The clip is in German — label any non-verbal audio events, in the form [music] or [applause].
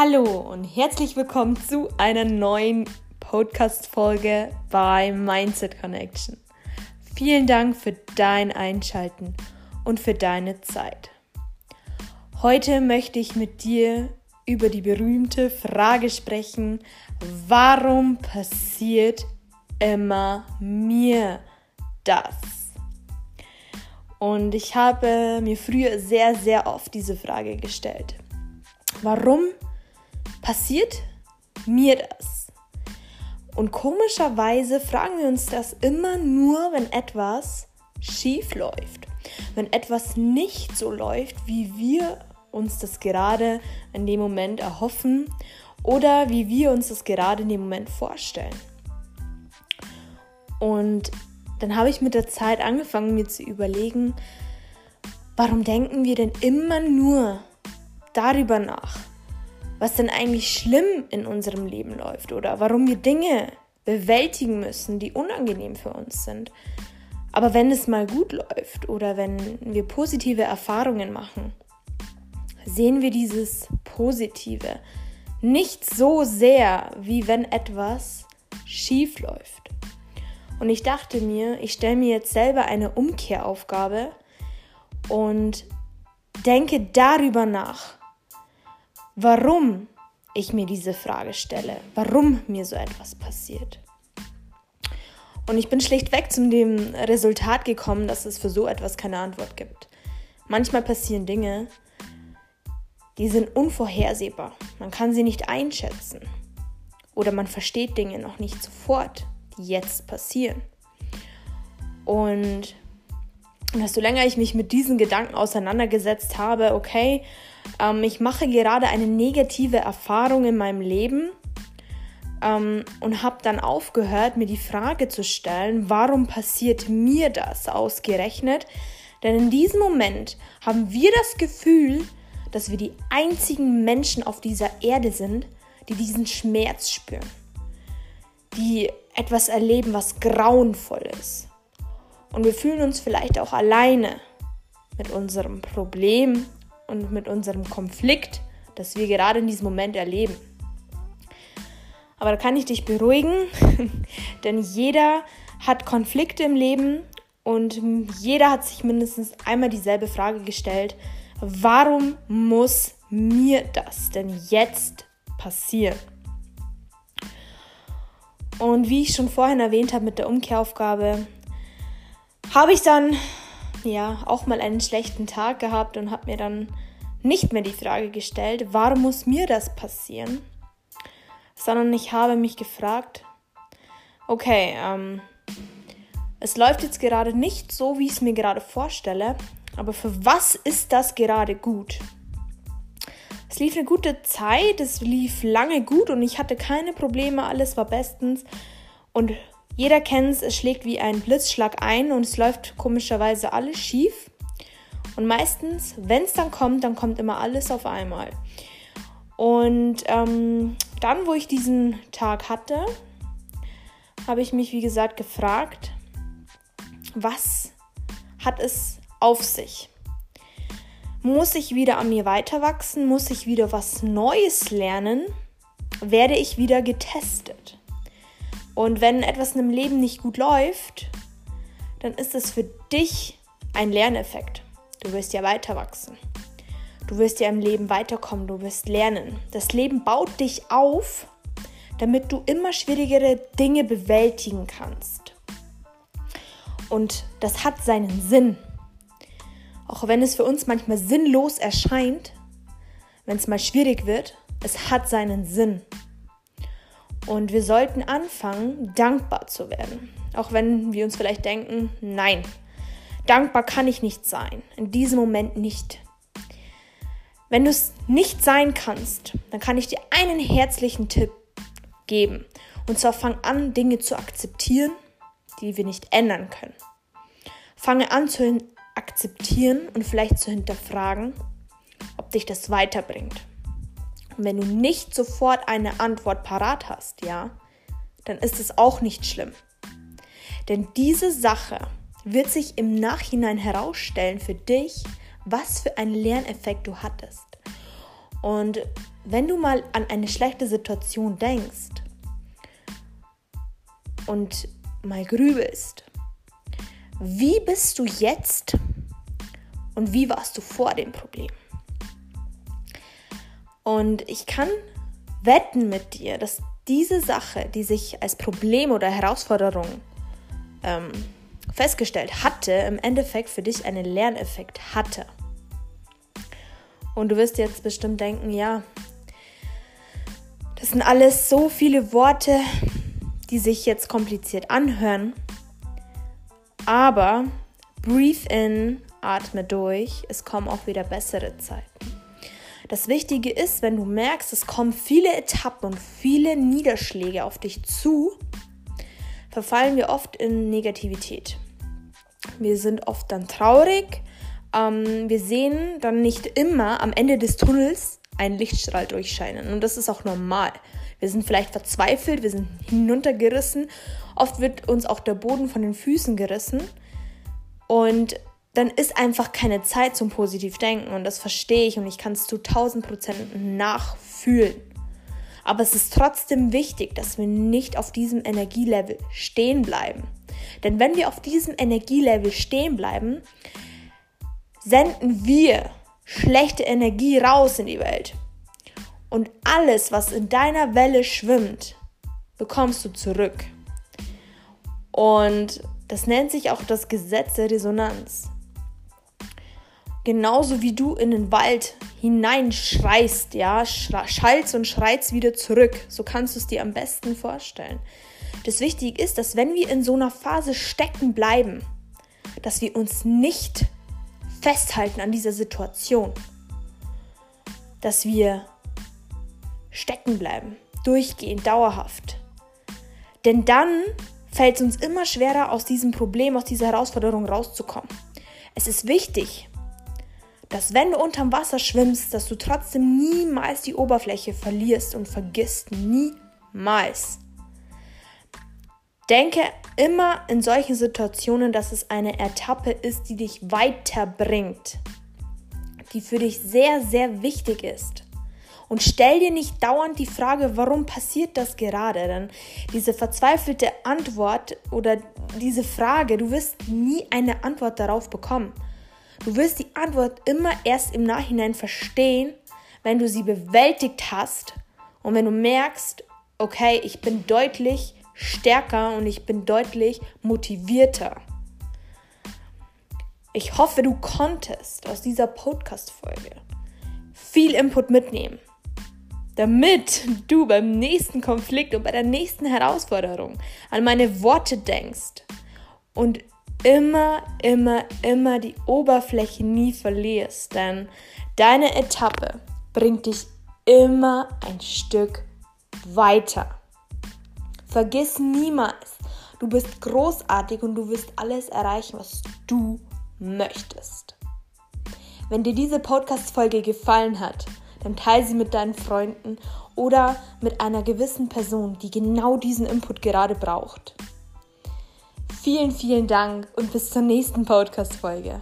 Hallo und herzlich willkommen zu einer neuen Podcast-Folge bei Mindset Connection. Vielen Dank für dein Einschalten und für deine Zeit. Heute möchte ich mit dir über die berühmte Frage sprechen, warum passiert immer mir das? Und ich habe mir früher sehr, sehr oft diese Frage gestellt. Warum passiert mir das? Und komischerweise fragen wir uns das immer nur, wenn etwas schief läuft. Wenn etwas nicht so läuft, wie wir uns das gerade in dem Moment erhoffen oder wie wir uns das gerade in dem Moment vorstellen. Und dann habe ich mit der Zeit angefangen, mir zu überlegen, warum denken wir denn immer nur darüber nach, was denn eigentlich schlimm in unserem Leben läuft oder warum wir Dinge bewältigen müssen, die unangenehm für uns sind. Aber wenn es mal gut läuft oder wenn wir positive Erfahrungen machen, sehen wir dieses Positive nicht so sehr, wie wenn etwas schief läuft. Und ich dachte mir, ich stelle mir jetzt selber eine Umkehraufgabe und denke darüber nach, warum ich mir diese Frage stelle, warum mir so etwas passiert. Und ich bin schlichtweg zu dem Resultat gekommen, dass es für so etwas keine Antwort gibt. Manchmal passieren Dinge, die sind unvorhersehbar. Man kann sie nicht einschätzen. Oder man versteht Dinge noch nicht sofort jetzt passieren. Und desto länger ich mich mit diesen Gedanken auseinandergesetzt habe, okay, ähm, ich mache gerade eine negative Erfahrung in meinem Leben ähm, und habe dann aufgehört, mir die Frage zu stellen, warum passiert mir das ausgerechnet? Denn in diesem Moment haben wir das Gefühl, dass wir die einzigen Menschen auf dieser Erde sind, die diesen Schmerz spüren, die etwas erleben, was grauenvoll ist. Und wir fühlen uns vielleicht auch alleine mit unserem Problem und mit unserem Konflikt, das wir gerade in diesem Moment erleben. Aber da kann ich dich beruhigen, [laughs] denn jeder hat Konflikte im Leben und jeder hat sich mindestens einmal dieselbe Frage gestellt, warum muss mir das denn jetzt passieren? Und wie ich schon vorhin erwähnt habe mit der Umkehraufgabe, habe ich dann ja auch mal einen schlechten Tag gehabt und habe mir dann nicht mehr die Frage gestellt, warum muss mir das passieren, sondern ich habe mich gefragt, okay, ähm, es läuft jetzt gerade nicht so, wie ich es mir gerade vorstelle, aber für was ist das gerade gut? Es lief eine gute Zeit, es lief lange gut und ich hatte keine Probleme, alles war bestens. Und jeder kennt es, es schlägt wie ein Blitzschlag ein und es läuft komischerweise alles schief. Und meistens, wenn es dann kommt, dann kommt immer alles auf einmal. Und ähm, dann, wo ich diesen Tag hatte, habe ich mich, wie gesagt, gefragt, was hat es auf sich? Muss ich wieder an mir weiter wachsen? Muss ich wieder was Neues lernen? Werde ich wieder getestet? Und wenn etwas in dem Leben nicht gut läuft, dann ist es für dich ein Lerneffekt. Du wirst ja weiter wachsen. Du wirst ja im Leben weiterkommen, du wirst lernen. Das Leben baut dich auf, damit du immer schwierigere Dinge bewältigen kannst. Und das hat seinen Sinn. Auch wenn es für uns manchmal sinnlos erscheint, wenn es mal schwierig wird, es hat seinen Sinn. Und wir sollten anfangen, dankbar zu werden. Auch wenn wir uns vielleicht denken, nein, dankbar kann ich nicht sein. In diesem Moment nicht. Wenn du es nicht sein kannst, dann kann ich dir einen herzlichen Tipp geben. Und zwar fang an, Dinge zu akzeptieren, die wir nicht ändern können. Fange an zu akzeptieren und vielleicht zu hinterfragen, ob dich das weiterbringt. Und wenn du nicht sofort eine Antwort parat hast, ja, dann ist es auch nicht schlimm. Denn diese Sache wird sich im Nachhinein herausstellen für dich, was für einen Lerneffekt du hattest. Und wenn du mal an eine schlechte Situation denkst und mal grübelst, wie bist du jetzt und wie warst du vor dem Problem? Und ich kann wetten mit dir, dass diese Sache, die sich als Problem oder Herausforderung ähm, festgestellt hatte, im Endeffekt für dich einen Lerneffekt hatte. Und du wirst jetzt bestimmt denken, ja, das sind alles so viele Worte, die sich jetzt kompliziert anhören. Aber breathe in, atme durch, es kommen auch wieder bessere Zeiten. Das Wichtige ist, wenn du merkst, es kommen viele Etappen und viele Niederschläge auf dich zu, verfallen wir oft in Negativität. Wir sind oft dann traurig. Ähm, wir sehen dann nicht immer am Ende des Tunnels einen Lichtstrahl durchscheinen. Und das ist auch normal. Wir sind vielleicht verzweifelt, wir sind hinuntergerissen. Oft wird uns auch der Boden von den Füßen gerissen. Und dann ist einfach keine Zeit zum Positivdenken. Und das verstehe ich und ich kann es zu 1000 Prozent nachfühlen. Aber es ist trotzdem wichtig, dass wir nicht auf diesem Energielevel stehen bleiben. Denn wenn wir auf diesem Energielevel stehen bleiben, senden wir schlechte Energie raus in die Welt. Und alles, was in deiner Welle schwimmt, bekommst du zurück. Und das nennt sich auch das Gesetz der Resonanz. Genauso wie du in den Wald hineinschreist, ja, schallst und schreist wieder zurück. So kannst du es dir am besten vorstellen. Das Wichtige ist, dass wenn wir in so einer Phase stecken bleiben, dass wir uns nicht festhalten an dieser Situation. Dass wir stecken bleiben, durchgehend, dauerhaft. Denn dann fällt es uns immer schwerer, aus diesem Problem, aus dieser Herausforderung rauszukommen. Es ist wichtig, dass wenn du unterm Wasser schwimmst, dass du trotzdem niemals die Oberfläche verlierst und vergisst. Niemals. Denke immer in solchen Situationen, dass es eine Etappe ist, die dich weiterbringt, die für dich sehr, sehr wichtig ist. Und stell dir nicht dauernd die Frage, warum passiert das gerade? Denn diese verzweifelte Antwort oder diese Frage, du wirst nie eine Antwort darauf bekommen. Du wirst die Antwort immer erst im Nachhinein verstehen, wenn du sie bewältigt hast und wenn du merkst, okay, ich bin deutlich stärker und ich bin deutlich motivierter. Ich hoffe, du konntest aus dieser Podcast-Folge viel Input mitnehmen, damit du beim nächsten Konflikt und bei der nächsten Herausforderung an meine Worte denkst und immer, immer, immer die Oberfläche nie verlierst, denn deine Etappe bringt dich immer ein Stück weiter. Vergiss niemals, du bist großartig und du wirst alles erreichen, was du möchtest. Wenn dir diese Podcast-Folge gefallen hat, dann teile sie mit deinen Freunden oder mit einer gewissen Person, die genau diesen Input gerade braucht. Vielen, vielen Dank und bis zur nächsten Podcast-Folge.